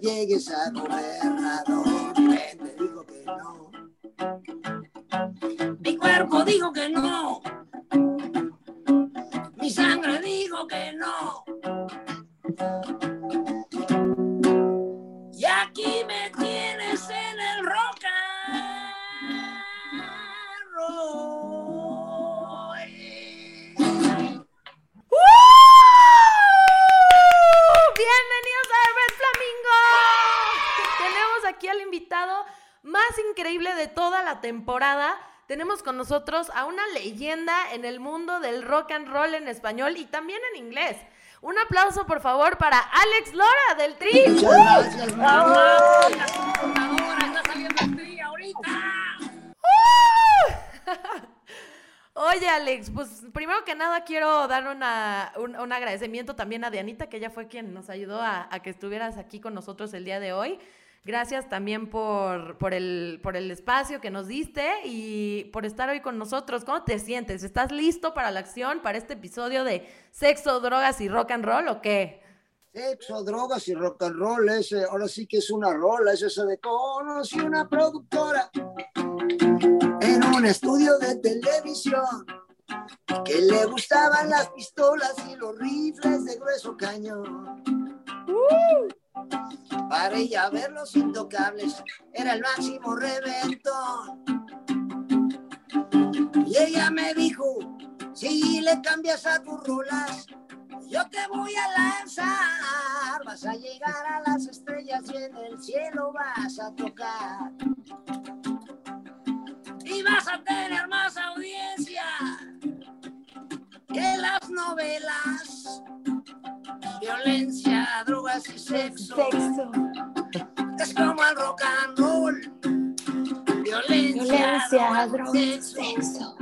llegues a gobernador. Tenemos con nosotros a una leyenda en el mundo del rock and roll en español y también en inglés. Un aplauso, por favor, para Alex Lora del Tri. Muchas gracias, mamá. Oye, Alex, pues primero que nada quiero dar una, un, un agradecimiento también a Dianita, que ella fue quien nos ayudó a, a que estuvieras aquí con nosotros el día de hoy. Gracias también por, por, el, por el espacio que nos diste y por estar hoy con nosotros. ¿Cómo te sientes? ¿Estás listo para la acción, para este episodio de sexo, drogas y rock and roll o qué? Sexo, drogas y rock and roll, ese, ahora sí que es una rola, es eso de conocí una productora en un estudio de televisión que le gustaban las pistolas y los rifles de grueso cañón. Para ella ver los intocables era el máximo reventón. Y ella me dijo, si le cambias a tus rolas, yo te voy a lanzar, vas a llegar a las estrellas y en el cielo vas a tocar. Y vas a tener más audiencia que las novelas. Violencia, drogas y sexo. Es como el rock and roll. Violencia, Violencia, drogas, drogas, y sexo.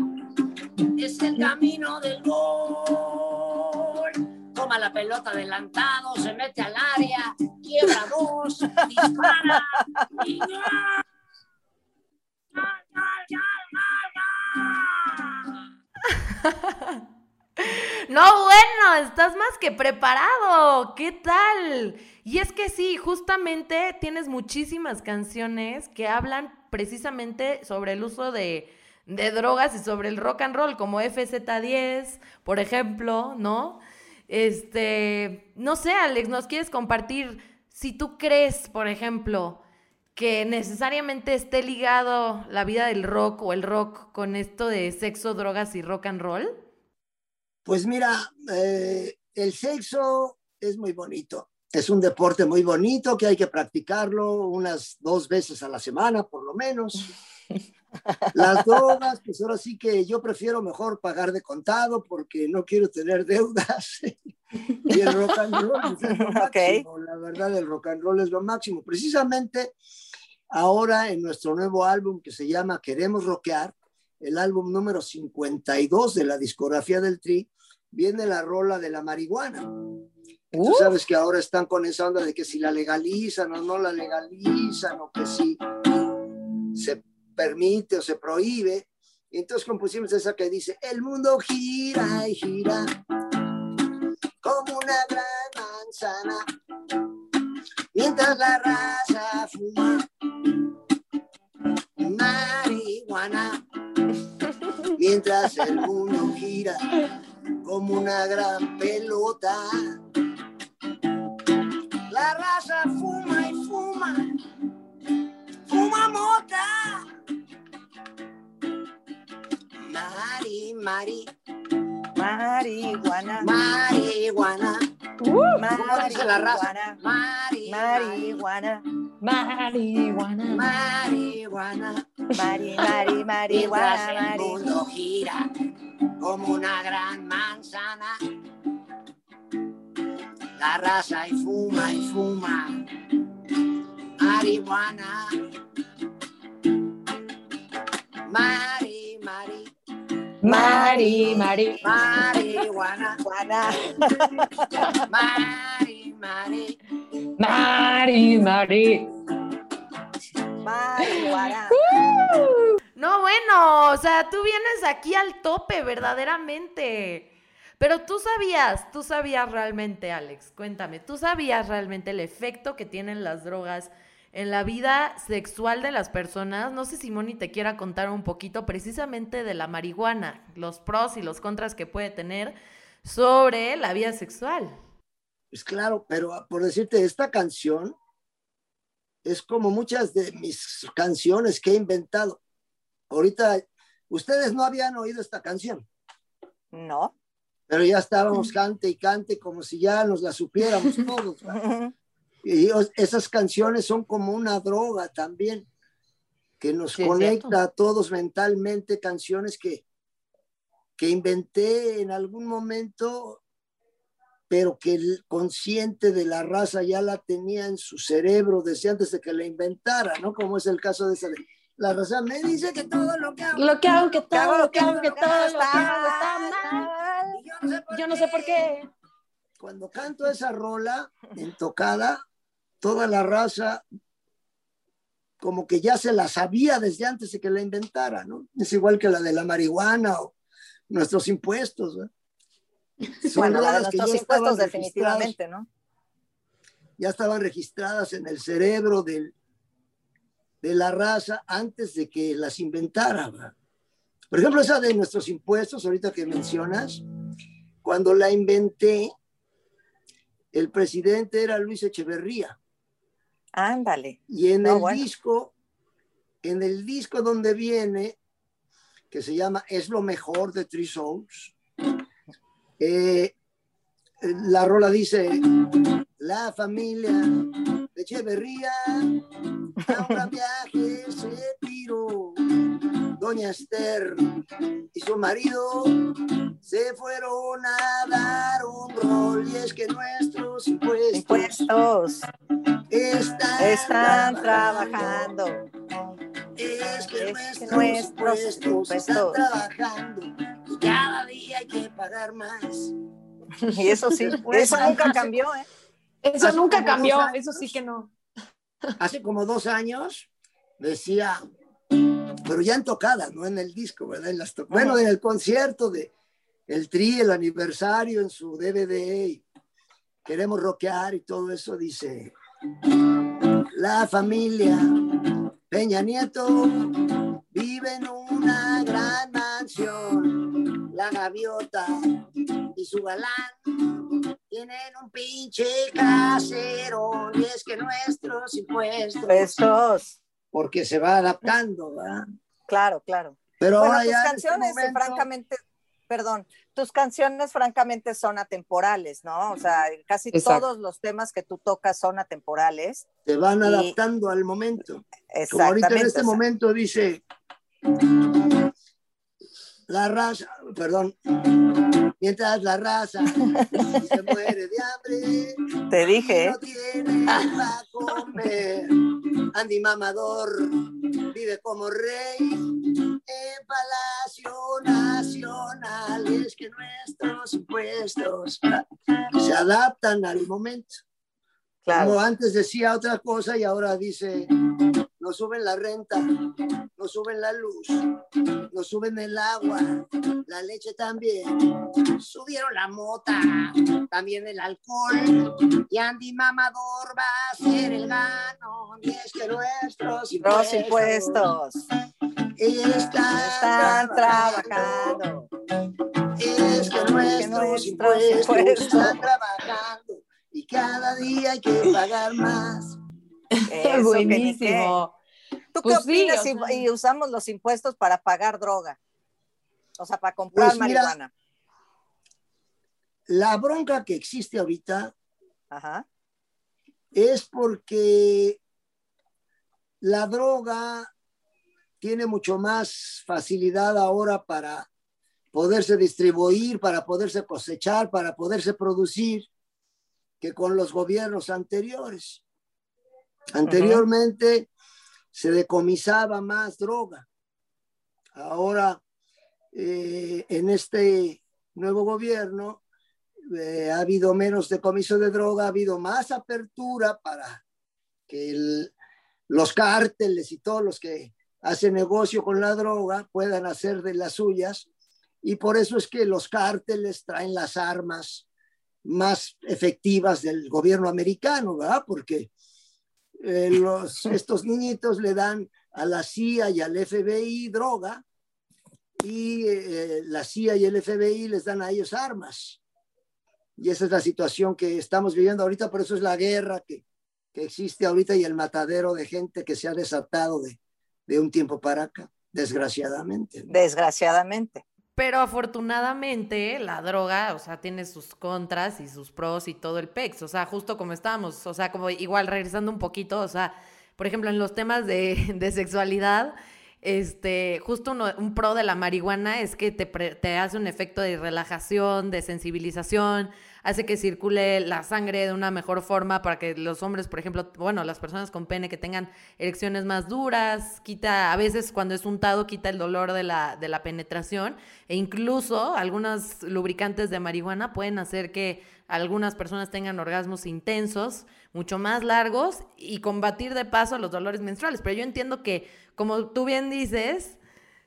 Es el camino del gol. Toma la pelota adelantado, se mete al área, quiebra dos, dispara y ¡gol! ¡Gol, gol, gol, gol, gol! No, bueno, estás más que preparado. ¿Qué tal? Y es que sí, justamente tienes muchísimas canciones que hablan precisamente sobre el uso de, de drogas y sobre el rock and roll, como FZ10, por ejemplo, ¿no? Este, no sé, Alex, ¿nos quieres compartir si tú crees, por ejemplo, que necesariamente esté ligado la vida del rock o el rock con esto de sexo, drogas y rock and roll? Pues mira, eh, el sexo es muy bonito. Es un deporte muy bonito que hay que practicarlo unas dos veces a la semana, por lo menos. Las drogas, pues ahora sí que yo prefiero mejor pagar de contado porque no quiero tener deudas. y el rock and roll es lo máximo. La verdad, el rock and roll es lo máximo. Precisamente ahora en nuestro nuevo álbum que se llama Queremos Rockear, el álbum número 52 de la discografía del Tri, viene la rola de la marihuana. Tú sabes que ahora están con esa onda de que si la legalizan o no la legalizan o que si se permite o se prohíbe. Entonces compusimos esa que dice, el mundo gira y gira como una gran manzana, mientras la raza fuma mientras el mundo gira como una gran pelota. La raza fuma y fuma, fuma mota. Mari, Mari, Marihuana. marihuana. ¿Cómo dice la raza? Mari, Marihuana. Marihuana. marihuana. Mari, mari, Mientras marihuana, el mari. mundo gira como una gran manzana. La raza y fuma y fuma marihuana. Mari, mari, Mari, mari. marihuana. Juana. Mari, mari, Mari, No, bueno, o sea, tú vienes aquí al tope, verdaderamente. Pero tú sabías, tú sabías realmente, Alex, cuéntame, tú sabías realmente el efecto que tienen las drogas en la vida sexual de las personas. No sé si Moni te quiera contar un poquito precisamente de la marihuana, los pros y los contras que puede tener sobre la vida sexual. Pues claro, pero por decirte, esta canción es como muchas de mis canciones que he inventado. Ahorita, ustedes no habían oído esta canción. No. Pero ya estábamos cante y cante como si ya nos la supiéramos todos. Y esas canciones son como una droga también, que nos conecta a todos mentalmente, canciones que, que inventé en algún momento, pero que el consciente de la raza ya la tenía en su cerebro desde antes de que la inventara, ¿no? Como es el caso de esa la raza me dice que todo lo que hago, lo que hago, que todo lo que hago, que todo lo que hago está mal. Yo no sé por qué. Cuando canto esa rola en tocada, toda la raza como que ya se la sabía desde antes de que la inventara, ¿no? Es igual que la de la marihuana o nuestros impuestos, ¿no? Bueno, la de nuestros impuestos definitivamente, ¿no? Ya estaban registradas en el cerebro del, de la raza antes de que las inventara. ¿verdad? Por ejemplo, esa de nuestros impuestos, ahorita que mencionas, cuando la inventé, el presidente era Luis Echeverría. Ándale. Y en el disco, en el disco donde viene, que se llama Es lo mejor de Three Souls, eh, la rola dice, la familia de Echeverría a un viaje se tiró. Doña Esther y su marido se fueron a dar un rol y es que nuestros impuestos, están, trabajando. Es que, nuestros, impuestos, están trabajando y cada día hay que pagar más. Y eso sí, eso nunca cambió, ¿eh? Eso nunca cambió, eso sí que no. Hace como dos años decía, pero ya en tocadas, no en el disco, ¿verdad? En las bueno, en el concierto de el Tri, el aniversario en su DVD, queremos rockear y todo eso, dice, la familia Peña Nieto vive en una gran mansión, la gaviota y su galán tienen un pinche casero y es que nuestros impuestos porque se va adaptando, ¿verdad? Claro, claro. Pero bueno, ahora tus canciones, este momento- francamente, perdón, tus canciones francamente son atemporales, ¿no? O sea, casi Exacto. todos los temas que tú tocas son atemporales. se van y- adaptando al momento. Como ahorita Exactamente. en este o sea, momento dice la raza, perdón, mientras la raza se muere de hambre, te dije, ¿eh? no tiene para comer. Andy Mamador vive como rey en Palacio Nacional. Y es que nuestros impuestos se adaptan al momento. claro. Como antes decía otra cosa y ahora dice, nos suben la renta, nos suben la luz, nos suben el agua, la leche también, subieron la mota, también el alcohol, y Andy Mamador va a ser el gano, y es que nuestros Los impuestos, impuestos están, están trabajando. es que nuestros nuestros impuestos, impuestos. están trabajando, y cada día hay que pagar más. Eso, que. Buenísimo. ¿Tú qué Pues sí, opinas o si- sea- y usamos los impuestos para pagar droga? O sea, para comprar Pues mira, marihuana. La bronca que existe ahorita Ajá. es porque la droga tiene mucho más facilidad ahora para poderse distribuir, para poderse cosechar, para poderse producir, que con los gobiernos anteriores. Anteriormente se decomisaba más droga. Ahora, eh, en este nuevo gobierno, eh, ha habido menos decomiso de droga, ha habido más apertura para que los cárteles y todos los que hace negocio con la droga puedan hacer de las suyas y por eso es que los cárteles traen las armas más efectivas del gobierno americano, ¿verdad? Porque eh, los, estos niñitos le dan a la CIA y al FBI droga y eh, la CIA y el FBI les dan a ellos armas. Y esa es la situación que estamos viviendo ahorita, por eso es la guerra que, que existe ahorita y el matadero de gente que se ha desatado de, de un tiempo para acá, desgraciadamente. Desgraciadamente. Pero afortunadamente la droga, o sea, tiene sus contras y sus pros y todo el pex. O sea, justo como estábamos, o sea, como igual regresando un poquito, o sea, por ejemplo, en los temas de, de sexualidad, este, justo un pro de la marihuana es que te, te, hace un efecto de relajación, de sensibilización, hace que circule la sangre de una mejor forma para que los hombres, por ejemplo, bueno, las personas con pene que tengan erecciones más duras, quita, a veces cuando es untado, quita el dolor de la, de la penetración e incluso algunos lubricantes de marihuana pueden hacer que algunas personas tengan orgasmos intensos, mucho más largos y combatir de paso los dolores menstruales. Pero yo entiendo que, como tú bien dices,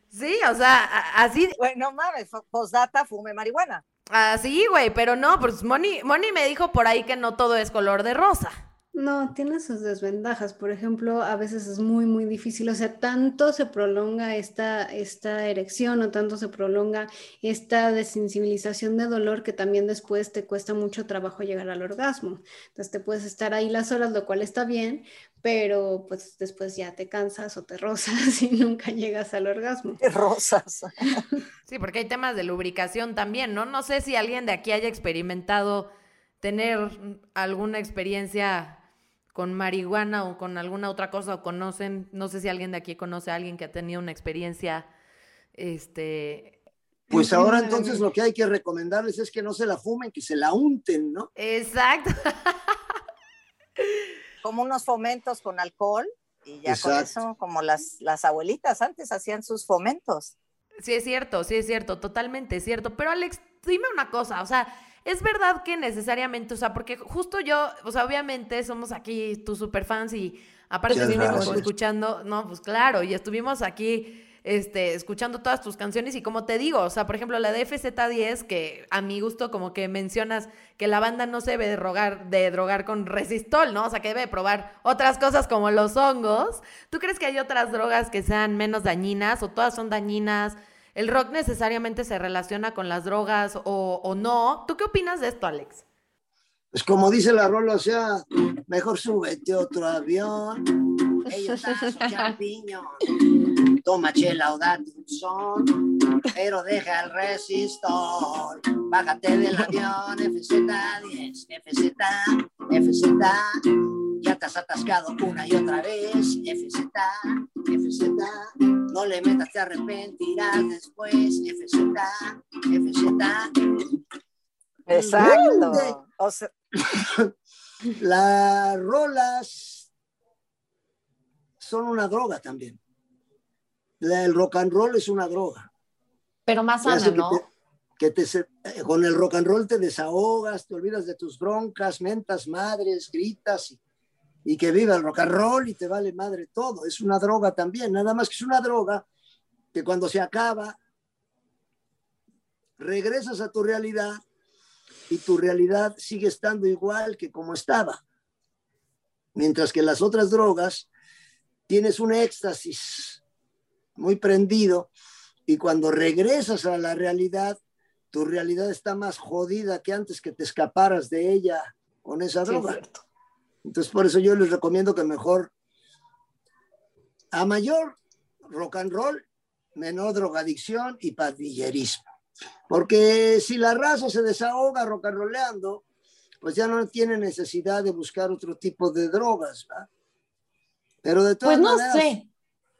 sí, o sea, así... Bueno, mames, postdata, fume marihuana. Ah, sí, güey, pero no, pues Moni, Moni me dijo por ahí que no todo es color de rosa. No, tiene sus desventajas. Por ejemplo, a veces es muy, muy difícil. O sea, tanto se prolonga esta, esta erección o tanto se prolonga esta desensibilización de dolor que también después te cuesta mucho trabajo llegar al orgasmo. Entonces te puedes estar ahí las horas, lo cual está bien, pero pues después ya te cansas o te rozas y nunca llegas al orgasmo. Te rozas. Sí, porque hay temas de lubricación también, ¿no? No sé si alguien de aquí haya experimentado tener alguna experiencia con marihuana o con alguna otra cosa o conocen, no sé si alguien de aquí conoce a alguien que ha tenido una experiencia, este... Pues ahora entonces lo que hay que recomendarles es que no se la fumen, que se la unten, ¿no? Exacto. Como unos fomentos con alcohol y ya con eso, como las, las abuelitas antes hacían sus fomentos. Sí, es cierto, sí es cierto, totalmente es cierto. Pero Alex, dime una cosa, o sea, es verdad que necesariamente, o sea, porque justo yo, o sea, obviamente somos aquí tus superfans y aparte estuvimos escuchando, no, pues claro, y estuvimos aquí este, escuchando todas tus canciones y como te digo, o sea, por ejemplo, la de FZ10, que a mi gusto como que mencionas que la banda no se debe de drogar, de drogar con resistol, ¿no? O sea, que debe probar otras cosas como los hongos. ¿Tú crees que hay otras drogas que sean menos dañinas o todas son dañinas? El rock necesariamente se relaciona con las drogas o, no. ¿Tú qué opinas de esto, Alex? Pues como dice la rola, o sea, mejor súbete otro avión. Ellos champiñón. Toma chela o date un son, pero deja el resistor. Bájate del avión, FZ10, FZ, FZ ya te has atascado una y otra vez, FZ, FZ, no le metas, te arrepentirás después, FZ, FZ. Exacto. Las rolas son una droga también. El rock and roll es una droga. Pero más sana, ¿no? que te, con el rock and roll te desahogas, te olvidas de tus broncas, mentas madres, gritas y y que viva el rock and roll y te vale madre todo. Es una droga también, nada más que es una droga que cuando se acaba, regresas a tu realidad y tu realidad sigue estando igual que como estaba. Mientras que las otras drogas tienes un éxtasis muy prendido y cuando regresas a la realidad, tu realidad está más jodida que antes que te escaparas de ella con esa droga. Entonces, por eso yo les recomiendo que mejor, a mayor rock and roll, menor drogadicción y pandillerismo. Porque si la raza se desahoga rock and rollando, pues ya no tiene necesidad de buscar otro tipo de drogas, ¿va? Pero de todas pues no sé.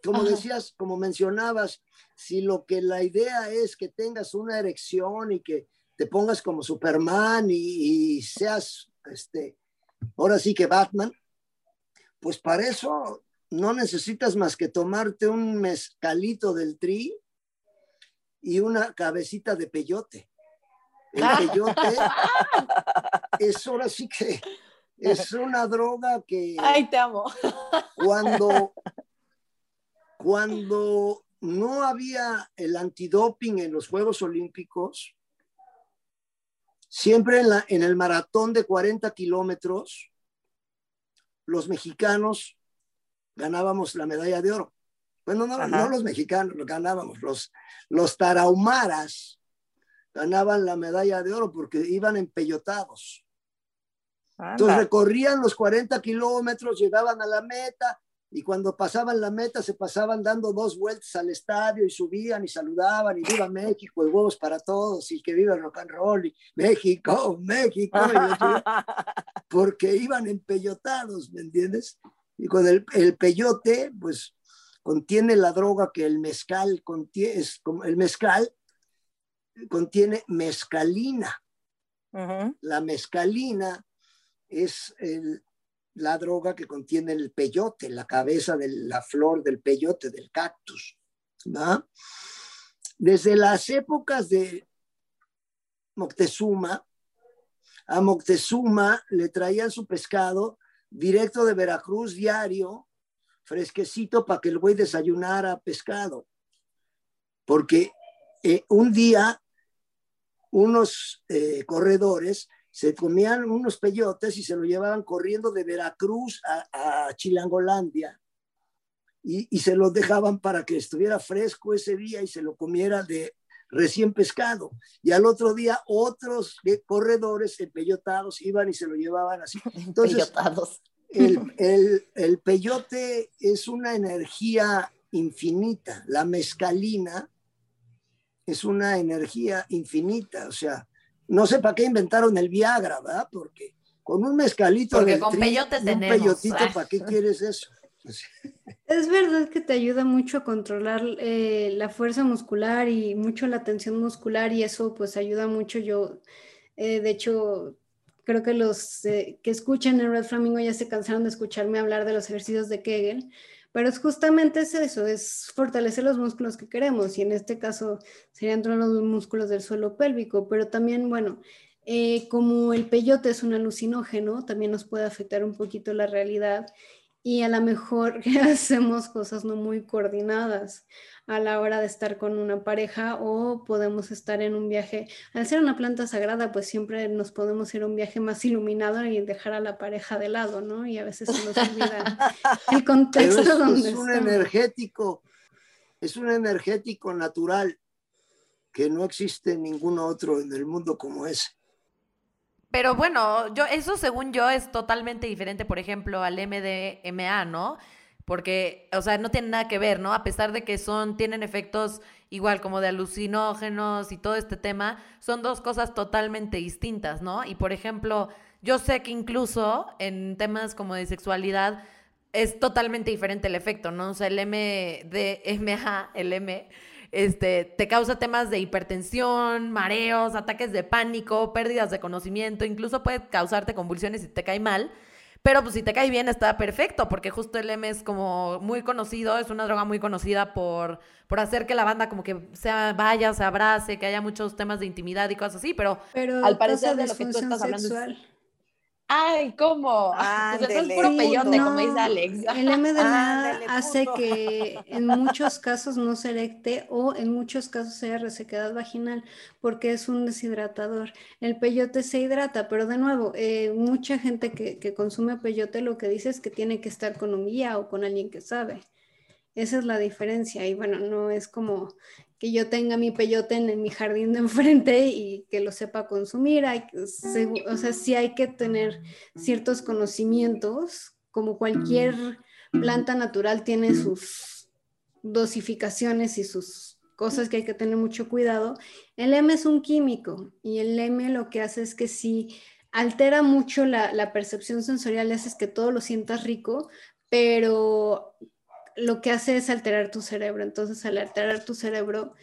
como decías, como mencionabas, si lo que la idea es que tengas una erección y que te pongas como Superman y, y seas este, ahora sí que Batman, pues para eso no necesitas más que tomarte un mezcalito del tri y una cabecita de peyote. El ah. peyote es ahora sí que es una droga que... Ay, te amo. Cuando, cuando no había el antidoping en los Juegos Olímpicos, siempre en, la, en el maratón de 40 kilómetros, los mexicanos ganábamos la medalla de oro. Bueno, no, no los mexicanos, lo ganábamos, los, los tarahumaras ganaban la medalla de oro porque iban empellotados. Entonces recorrían los 40 kilómetros, llegaban a la meta y cuando pasaban la meta se pasaban dando dos vueltas al estadio y subían y saludaban y viva México y huevos para todos y que viva el rock and roll y México, México, porque iban empellotados, ¿me entiendes? Y con el, el peyote, pues contiene la droga que el mezcal contiene, es como el mezcal contiene mezcalina. La mezcalina es la droga que contiene el peyote, la cabeza de la flor del peyote, del cactus. Desde las épocas de Moctezuma, a Moctezuma le traían su pescado directo de Veracruz diario, fresquecito para que el güey desayunara pescado. Porque eh, un día unos eh, corredores se comían unos peyotes y se lo llevaban corriendo de Veracruz a, Chilangolandia y, y, se los dejaban para que estuviera fresco ese día y se lo comiera de recién pescado. Y al otro día otros corredores empellotados iban y se lo llevaban así. Entonces, el, el, el peyote es una energía infinita. La mezcalina es una energía infinita. O sea, no sé para qué inventaron el Viagra, ¿verdad? Porque con un mezcalito Porque con peyote un peyotito, ¿para qué quieres eso? Es verdad que te ayuda mucho a controlar eh, la fuerza muscular y mucho la tensión muscular y eso pues ayuda mucho. Yo, eh, de hecho, creo que los eh, que escuchan el Red Flamingo ya se cansaron de escucharme hablar de los ejercicios de Kegel, pero es justamente eso, es fortalecer los músculos que queremos y en este caso serían todos los músculos del suelo pélvico, pero también, bueno, eh, como el peyote es un alucinógeno, también nos puede afectar un poquito la realidad y a lo mejor hacemos cosas no muy coordinadas a la hora de estar con una pareja o podemos estar en un viaje. Al ser una planta sagrada, pues siempre nos podemos ir a un viaje más iluminado y dejar a la pareja de lado, ¿no? Y a veces se nos olvida el contexto es, donde es un energético, es un energético natural que no existe ningún otro en el mundo como ese. Pero bueno, yo eso según yo es totalmente diferente, por ejemplo, al MDMA, ¿no? porque, o sea, no tiene nada que ver, ¿no? A pesar de que son, tienen efectos igual como de alucinógenos y todo este tema, son dos cosas totalmente distintas, ¿no? Y por ejemplo, yo sé que incluso en temas como de sexualidad es totalmente diferente el efecto, ¿no? O sea, el MDMA, el M, este, te causa temas de hipertensión, mareos, ataques de pánico, pérdidas de conocimiento, incluso puede causarte convulsiones si te cae mal. Pero pues si te cae bien está perfecto, porque justo el M es como muy conocido, es una droga muy conocida por, por hacer que la banda como que sea, vaya, se abrace, que haya muchos temas de intimidad y cosas así, pero, pero al parecer de lo que tú estás hablando Ay, ¿cómo? Pues eso es puro peyote, como dice Alex. El MDMA hace que en muchos casos no se erecte o en muchos casos sea resequedad vaginal porque es un deshidratador. El peyote se hidrata, pero de nuevo, eh, mucha gente que, que consume peyote lo que dice es que tiene que estar con un guía o con alguien que sabe. Esa es la diferencia y bueno, no es como que yo tenga mi peyote en, mi jardín de enfrente y que lo sepa consumir. Hay, o sea, sí hay que tener ciertos conocimientos, como cualquier planta natural tiene sus dosificaciones y sus cosas que hay que tener mucho cuidado. El M es un químico y el M lo que hace es que si altera mucho la, la percepción sensorial, haces que todo lo sientas rico, pero lo que hace es alterar tu cerebro. Entonces, al alterar tu cerebro,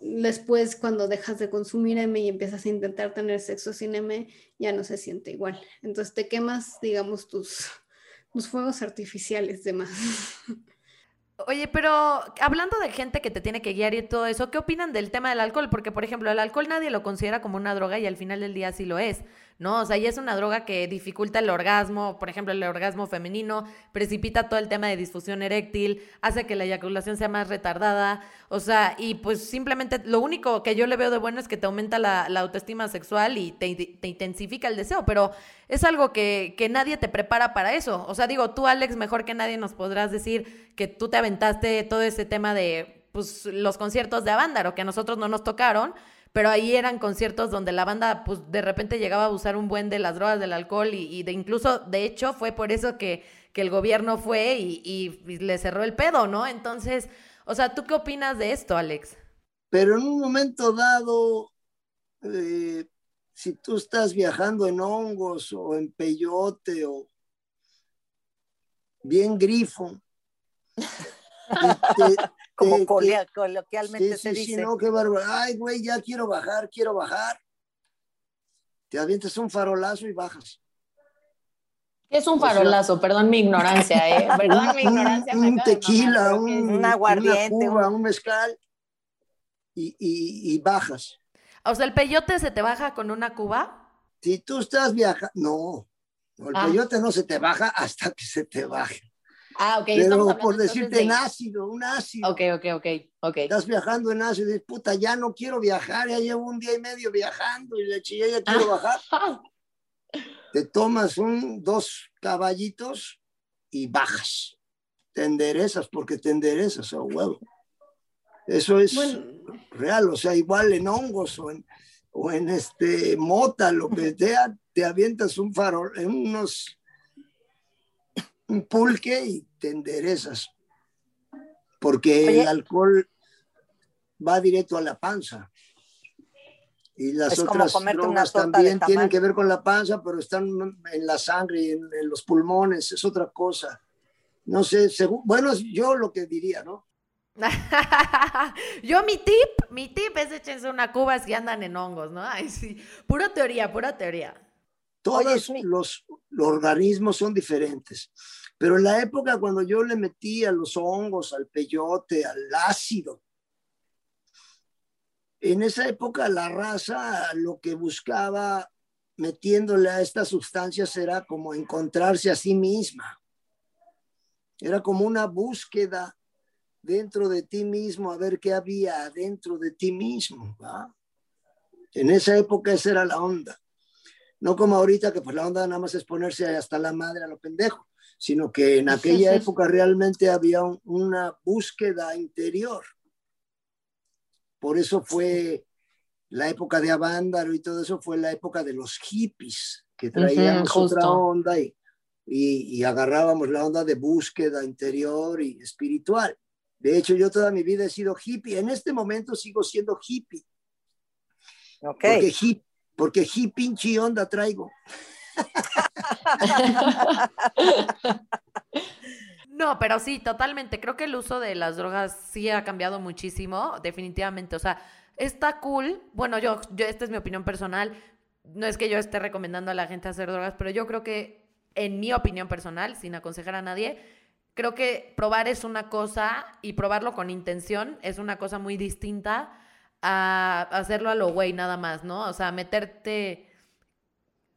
después cuando dejas de consumir M y empiezas a intentar tener sexo sin M, ya no se siente igual. Entonces te quemas, digamos, tus, tus fuegos artificiales de más. Oye, pero hablando de gente que te tiene que guiar y todo eso, ¿qué opinan del tema del alcohol? Porque, por ejemplo, el alcohol nadie lo considera como una droga y al final del día sí lo es. ¿No? O sea, y es una droga que dificulta el orgasmo, por ejemplo, el orgasmo femenino, precipita todo el tema de disfusión eréctil, hace que la eyaculación sea más retardada, o sea, y pues simplemente lo único que yo le veo de bueno es que te aumenta la, autoestima sexual y te, te, intensifica el deseo, pero es algo que, que nadie te prepara para eso. O sea, digo, tú, Alex, mejor que nadie nos podrás decir que tú te aventaste todo ese tema de pues, los conciertos de Avándaro, que a nosotros no nos tocaron, pero ahí eran conciertos donde la banda pues de repente llegaba a usar un buen de las drogas, del alcohol y, de incluso, de hecho, fue por eso que, que el gobierno fue y, y, le cerró el pedo, ¿no? Entonces, o sea, ¿tú qué opinas de esto, Alex? Pero en un momento dado, eh, si tú estás viajando en hongos o en peyote o bien grifo, como coloquialmente se dice. Sí, no, qué bárbaro. Ay, güey, ya quiero bajar, quiero bajar. Te avientas un farolazo y bajas. ¿Qué es un farolazo? Perdón mi ignorancia, ¿eh? Perdón mi ignorancia. Un, tequila, un, aguardiente, un mezcal y, y, bajas. O sea, ¿el peyote se te baja con una cuba? Si tú estás viajando, no, el ah. peyote no se te baja hasta que se te baje. Ah, ok. Pero por decirte en ácido, un ácido. Ok, ok, ok, ok. Estás viajando en ácido y dices, puta, ya no quiero viajar, ya llevo un día y medio viajando y le chillé, ya quiero bajar. Te tomas un, dos caballitos y bajas. Te enderezas porque te enderezas a huevo. Eso es real, o sea, igual en hongos o en, o en este mota, lo que sea, te avientas un farol, en unos un pulque y te enderezas. Porque el alcohol va directo a la panza. Y las otras drogas también tienen que ver con la panza, pero están en la sangre y en, los pulmones, es otra cosa. No sé, según, bueno, yo lo que diría, ¿no? yo mi tip, mi tip es échense una cuba si andan en hongos, ¿no? Ay, sí, pura teoría, pura teoría. Todos los, organismos son diferentes. Pero en la época cuando yo le metía los hongos, al peyote, al ácido, en esa época la raza lo que buscaba metiéndole a estas sustancias era como encontrarse a sí misma. Era como una búsqueda dentro de ti mismo, a ver qué había dentro de ti mismo. En esa época esa era la onda. No como ahorita que pues la onda nada más es ponerse hasta la madre a lo pendejo, sino que en aquella época realmente había una búsqueda interior. Por eso fue la época de Avándaro y todo eso fue la época de los hippies, que traíamos otra onda y, y, agarrábamos la onda de búsqueda interior y espiritual. De hecho, yo toda mi vida he sido hippie. En este momento sigo siendo hippie. Okay. Porque, hip, porque hippie pinche onda traigo. No, pero sí, totalmente. Creo que el uso de las drogas sí ha cambiado muchísimo, definitivamente. O sea, está cool. Bueno, yo, yo, esta es mi opinión personal. No es que yo esté recomendando a la gente hacer drogas, pero yo creo que, en mi opinión personal, sin aconsejar a nadie, creo que probar es una cosa y probarlo con intención es una cosa muy distinta a hacerlo a lo güey nada más, ¿no? O sea, meterte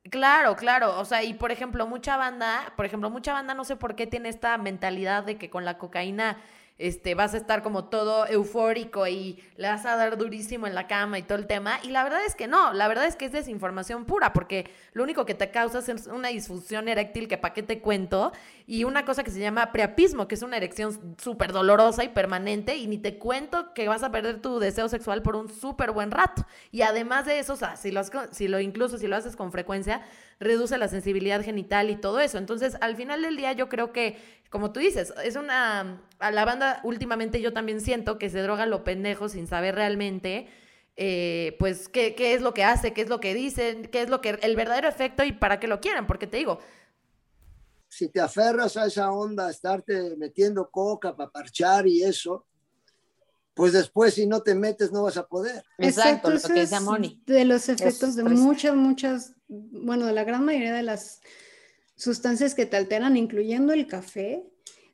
Claro, claro. O sea, y por ejemplo, mucha banda, por ejemplo, mucha banda no sé por qué tiene esta mentalidad de que con la cocaína este, vas a estar como todo eufórico y le vas a dar durísimo en la cama y todo el tema. Y la verdad es que no, la verdad es que es desinformación pura, porque lo único que te causa es una disfunción eréctil que para qué te cuento, y una cosa que se llama preapismo, que es una erección súper dolorosa y permanente, y ni te cuento que vas a perder tu deseo sexual por un súper buen rato. Y además de eso, o sea, si lo, si lo incluso si lo haces con frecuencia, reduce la sensibilidad genital y todo eso. Entonces, al final del día, yo creo que como tú dices, es una... A la banda últimamente yo también siento que se droga lo pendejo sin saber realmente, eh, pues, qué, qué, es lo que hace, qué es lo que dicen, qué es lo que... el verdadero efecto y para qué lo quieren, porque te digo... Si te aferras a esa onda, estarte metiendo coca para parchar y eso, pues después si no te metes no vas a poder. Exacto, lo que Moni. De los efectos de muchas, muchas, bueno, de la gran mayoría de las sustancias que te alteran, incluyendo el café,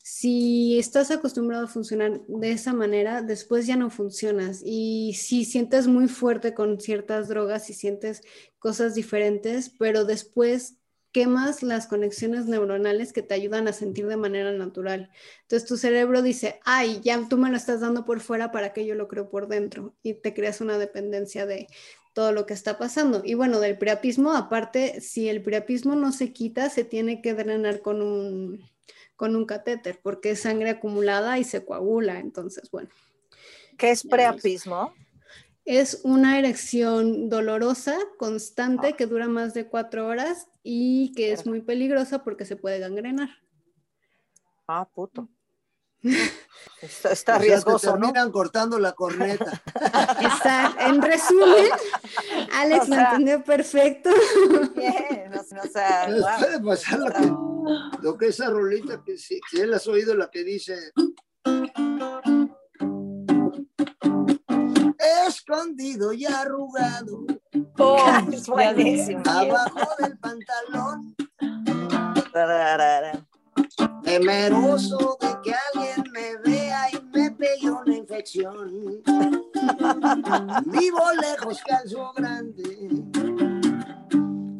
si estás acostumbrado a funcionar de esa manera, después ya no funcionas. Y si sientes muy fuerte con ciertas drogas y sientes cosas diferentes, pero después quemas las conexiones neuronales que te ayudan a sentir de manera natural. Entonces tu cerebro dice, ay, ya tú me lo estás dando por fuera para que yo lo creo por dentro y te creas una dependencia de todo lo que está pasando. Y bueno, del priapismo, aparte, si el priapismo no se quita, se tiene que drenar con un con un catéter, porque es sangre acumulada y se coagula. Entonces, bueno. ¿Qué es preapismo? Es una erección dolorosa, constante, que dura más de cuatro horas y que es muy peligrosa porque se puede gangrenar. Ah, puto. Está, está riesgoso, terminan cortando la corneta. Exacto. En resumen, Alex lo entendió perfecto. Bien, o sea, puede pasar lo que, lo que esa rolita que si, si él has oído la que dice escondido y arrugado. Oh, es buenísimo. Abajo del pantalón. Temeroso de que alguien me vea y me pegue una infección. Vivo lejos, calzo grande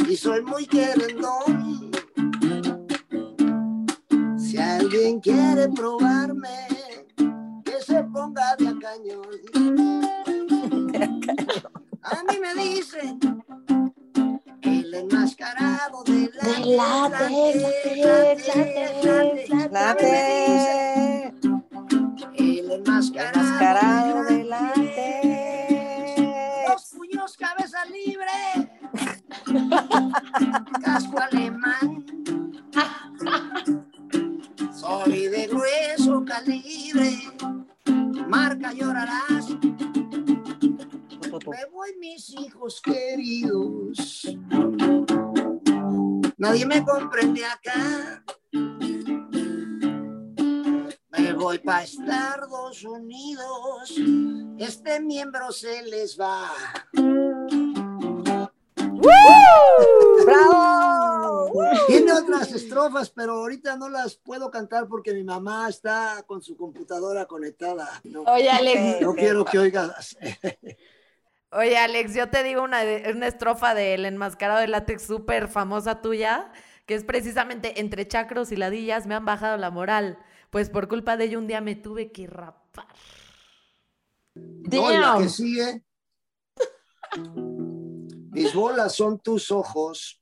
y soy muy querendón. Si alguien quiere probarme, que se ponga de a cañón. A mí me dicen el enmascarado de la Late, El enmascarado de la Los puños cabeza libre. Casco alemán. Soy de grueso calibre. Marca llorarás. Me voy mis hijos queridos. Nadie me comprende acá. Me voy para Estados Unidos. Este miembro se les va. ¡Bravo! Tiene otras estrofas, pero ahorita no las puedo cantar porque mi mamá está con su computadora conectada. No, Oye, Alex. no quiero que oigas. Oye, Alex, yo te digo una, de- una estrofa del enmascarado de látex súper famosa tuya, que es precisamente entre chacros y ladillas me han bajado la moral. Pues por culpa de ello un día me tuve que rapar. No, y la Damn. que sigue. Mis bolas son tus ojos,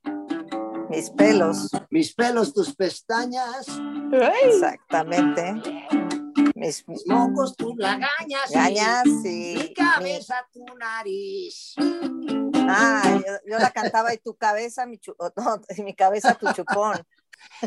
Mis pelos, mis pelos tus pestañas, exactamente. Mis mis mocos tus lagañas, gañas mi cabeza tu nariz. Ah, yo, yo la cantaba y tu cabeza, mi, chu- no, mi cabeza, tu chupón.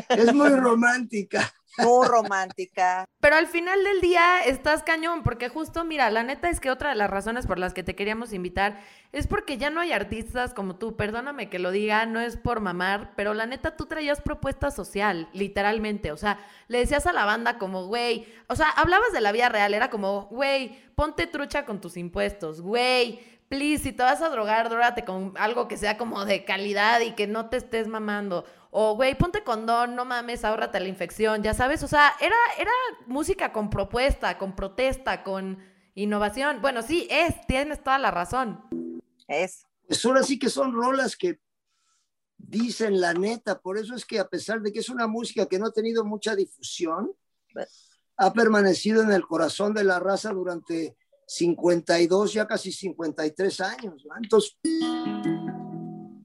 Es muy romántica. Muy romántica. Pero al final del día estás cañón, porque justo, mira, la neta es que otra de las razones por las que te queríamos invitar es porque ya no hay artistas como tú, perdóname que lo diga, no es por mamar, pero la neta tú traías propuesta social, literalmente, o sea, le decías a la banda como, güey, o sea, hablabas de la vida real, era como, güey, ponte trucha con tus impuestos, güey, please, si te vas a drogar, drogate con algo que sea como de calidad y que no te estés mamando. O, güey, ponte condón, no mames, ahórrate la infección, ya sabes. O sea, era, era música con propuesta, con protesta, con innovación. Bueno, sí, es, tienes toda la razón. Es. Pues ahora sí que son rolas que dicen la neta, por eso es que a pesar de que es una música que no ha tenido mucha difusión, ha permanecido en el corazón de la raza durante 52, ya casi 53 años. ¿no? Entonces,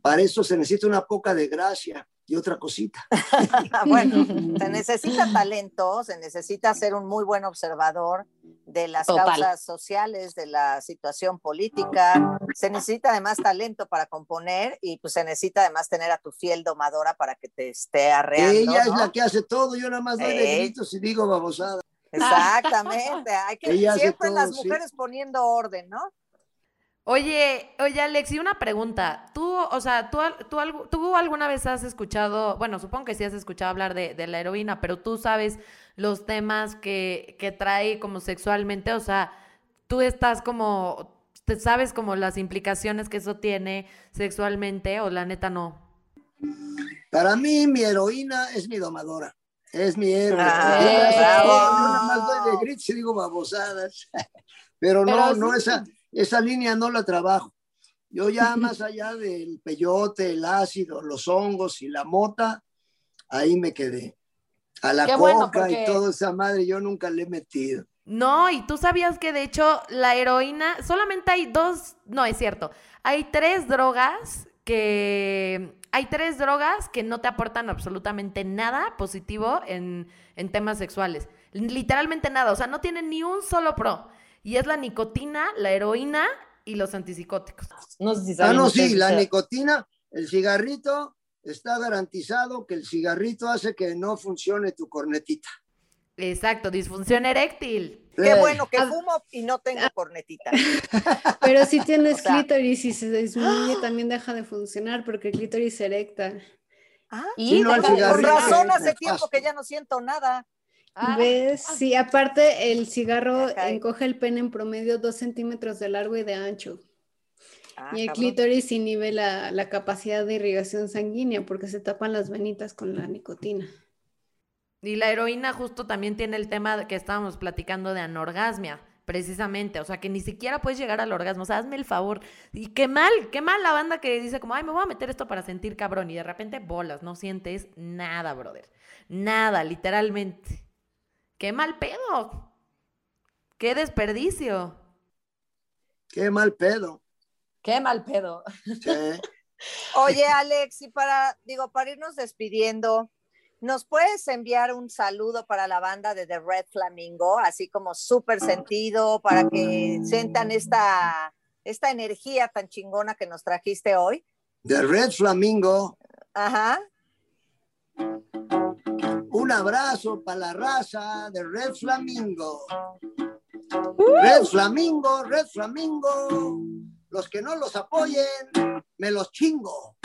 para eso se necesita una poca de gracia y otra cosita. bueno, se necesita talento, se necesita ser un muy buen observador de las Total. causas sociales, de la situación política. Se necesita además talento para componer y pues se necesita además tener a tu fiel domadora para que te esté arreando. Ella es la que hace todo, yo nada más doy Ey. gritos y digo babosada. Exactamente, hay que Ella siempre todo, las sí. mujeres poniendo orden, ¿no? Oye, oye, Alex, y una pregunta. Tú, o sea, tú, tú, tú alguna vez has escuchado, bueno, supongo que sí has escuchado hablar de, de la heroína, pero tú sabes los temas que, que trae como sexualmente, o sea, tú estás como, te sabes como las implicaciones que eso tiene sexualmente, o la neta no. Para mí, mi heroína es mi domadora. Es mi héroe. Ah, más- bravo. yo nada más doy de gritos y digo babosadas. Pero no, Pero no, sí. esa, esa línea no la trabajo. Yo ya más allá del peyote, el ácido, los hongos y la mota, ahí me quedé. A la Qué coca bueno, y porque- toda esa madre yo nunca le he metido. No, y tú sabías que de hecho la heroína, solamente hay dos, no es cierto, hay tres drogas que, hay tres drogas que no te aportan absolutamente nada positivo en, en temas sexuales. Literalmente nada, o sea, no tienen ni un solo pro. Y es la nicotina, la heroína y los antipsicóticos. No sé si Ah, saben no, ustedes sí, la nicotina, el cigarrito, está garantizado que el cigarrito hace que no funcione tu cornetita. Exacto, disfunción eréctil. Qué bueno que Ah. fumo y no tengo cornetita. Pero si tienes O sea- clítoris y se disminuye, también deja de funcionar porque el clítoris se erecta. Ah, Y Sí, no, con razón hace tiempo que ya no siento nada. Ah, ¿Ves? Sí, aparte el cigarro encoge el pene en promedio dos centímetros de largo y de ancho. Ah, y el cabrón. clítoris inhibe la, la capacidad de irrigación sanguínea porque se tapan las venitas con la nicotina. Y la heroína justo también tiene el tema que estábamos platicando de anorgasmia, precisamente. O sea, que ni siquiera puedes llegar al orgasmo. O sea, hazme el favor. Y qué mal, qué mal la banda que dice como, ay, me voy a meter esto para sentir cabrón. Y de repente bolas, no sientes nada, brother. Nada, literalmente. Qué mal pedo. Qué desperdicio. Qué mal pedo. Qué mal pedo. Sí. Oye, Alex, y para, digo, para irnos despidiendo, ¿nos puedes enviar un saludo para la banda de The Red Flamingo, así como súper sentido, para que sientan esta, esta energía tan chingona que nos trajiste hoy? The Red Flamingo, Ajá. Un abrazo para la raza de Red Flamingo. Red Flamingo, Red Flamingo. Los que no los apoyen, me los chingo.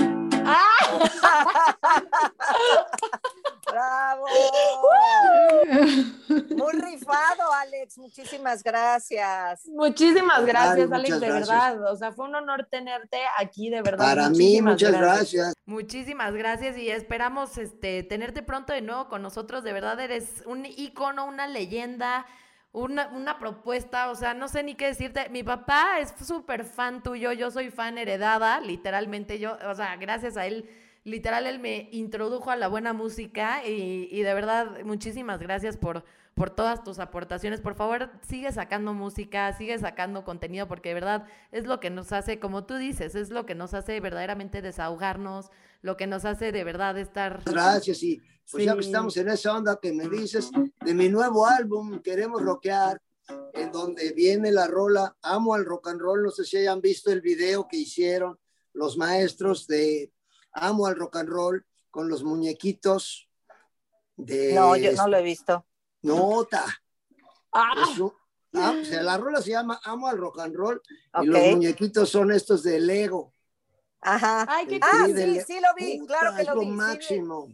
¡Bravo! Muy rifado, Alex. Muchísimas gracias. Muchísimas gracias, Ay, Alex, muchas de gracias. verdad. O sea, fue un honor tenerte aquí, de verdad. Para mí, muchas gracias. Muchísimas gracias y esperamos este, tenerte pronto de nuevo con nosotros. De verdad eres un ícono, una leyenda, una, una propuesta. O sea, no sé ni qué decirte. Mi papá es súper fan tuyo, yo soy fan heredada, literalmente yo, o sea, gracias a él. Literal, él me introdujo a la buena música y, y de verdad, muchísimas gracias por, por todas tus aportaciones. Por favor, sigue sacando música, sigue sacando contenido, porque de verdad es lo que nos hace, como tú dices, es lo que nos hace verdaderamente desahogarnos, lo que nos hace de verdad estar... Gracias. Y pues ya que estamos en esa onda que me dices de mi nuevo álbum, Queremos Rockear, en donde viene la rola Amo al Rock and Roll. No sé si hayan visto el video que hicieron los maestros de Amo al Rock and Roll con los muñequitos de No, yo no lo he visto. Nota. Ah, Es un- ah, o sea, la rola se llama Amo al Rock and Roll y los muñequitos son estos de Lego. Ajá. ay, qué Ah, sí, sí lo vi, Puta, claro que lo vi. máximo.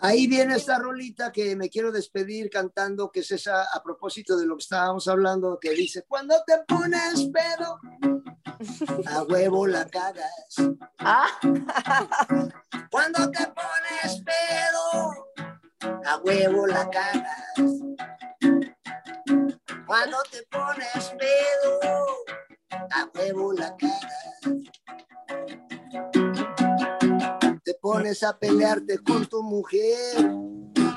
Ahí viene esta rolita que me quiero despedir cantando, que es esa a propósito de lo que estábamos hablando, que dice, cuando te pones pedo, a huevo la cagas. ah, Cuando te pones pedo, a huevo la cagas. Cuando te pones pedo, a huevo la cagas. Te pones a pelearte con tu mujer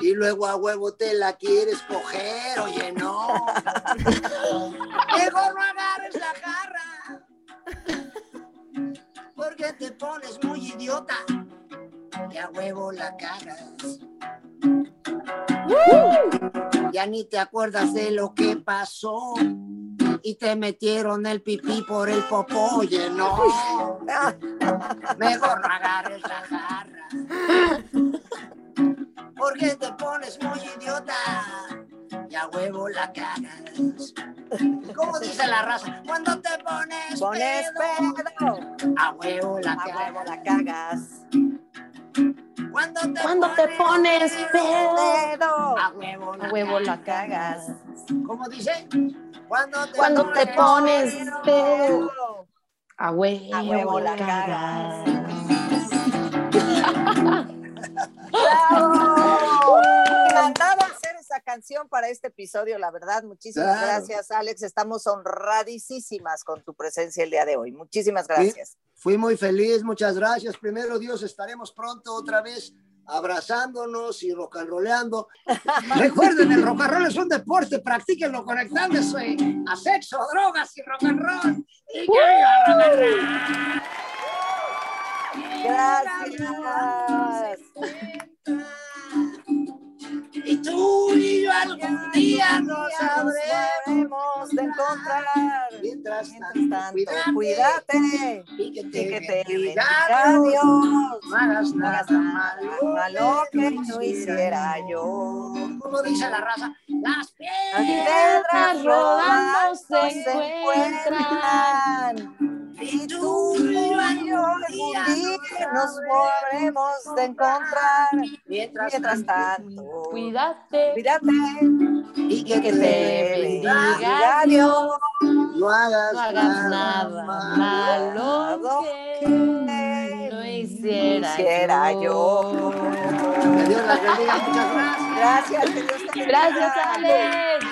y luego a huevo te la quieres coger, oye, no. Mejor no agarres la jarra porque te pones muy idiota y a huevo la cagas. Ya ni te acuerdas de lo que pasó y te metieron el pipí por el popó, oye, no. Mejor no agarres la jarra porque te pones muy idiota y a huevo la cagas. ¿Cómo dice la raza? Cuando te pones, Pones pedo, pedo, a huevo la a huevo la cagas. Cuando te Cuando te pones pedo, Pedo, a huevo la, a huevo la cagas. ¿Cómo dice? Cuando te Cuando te pones pedo, pedo, a huevo, a huevo la cagas. cagas. ¡Bravo! canción para este episodio, la verdad. Muchísimas Claro. gracias, Alex. Estamos honradísimas con tu presencia el día de hoy. Muchísimas gracias. Fui muy feliz, muchas gracias. Primero Dios, estaremos pronto otra vez abrazándonos y rock and rollando. Recuerden, el rock and roll es un deporte, practíquenlo conectándose a sexo, drogas y rock and roll. Y que viva. Gracias. Y tú y yo algún día nos sabremos de encontrar. Mientras tanto, cuídate. y que te, que te bendiga Dios. No hagas nada malo, malo que no hiciera yo. Como dice la raza, las piedras rodando se encuentran. Y tú algún día nos volveremos de encontrar. mientras, Mientras tanto, Cuídate. cuídate. y que, Que te bendiga Dios. No hagas, No hagas nada malo que no hiciera, Hiciera yo. Que Dios las bendiga, muchas gracias. Gracias, que Dios te bendiga. Gracias, Alex.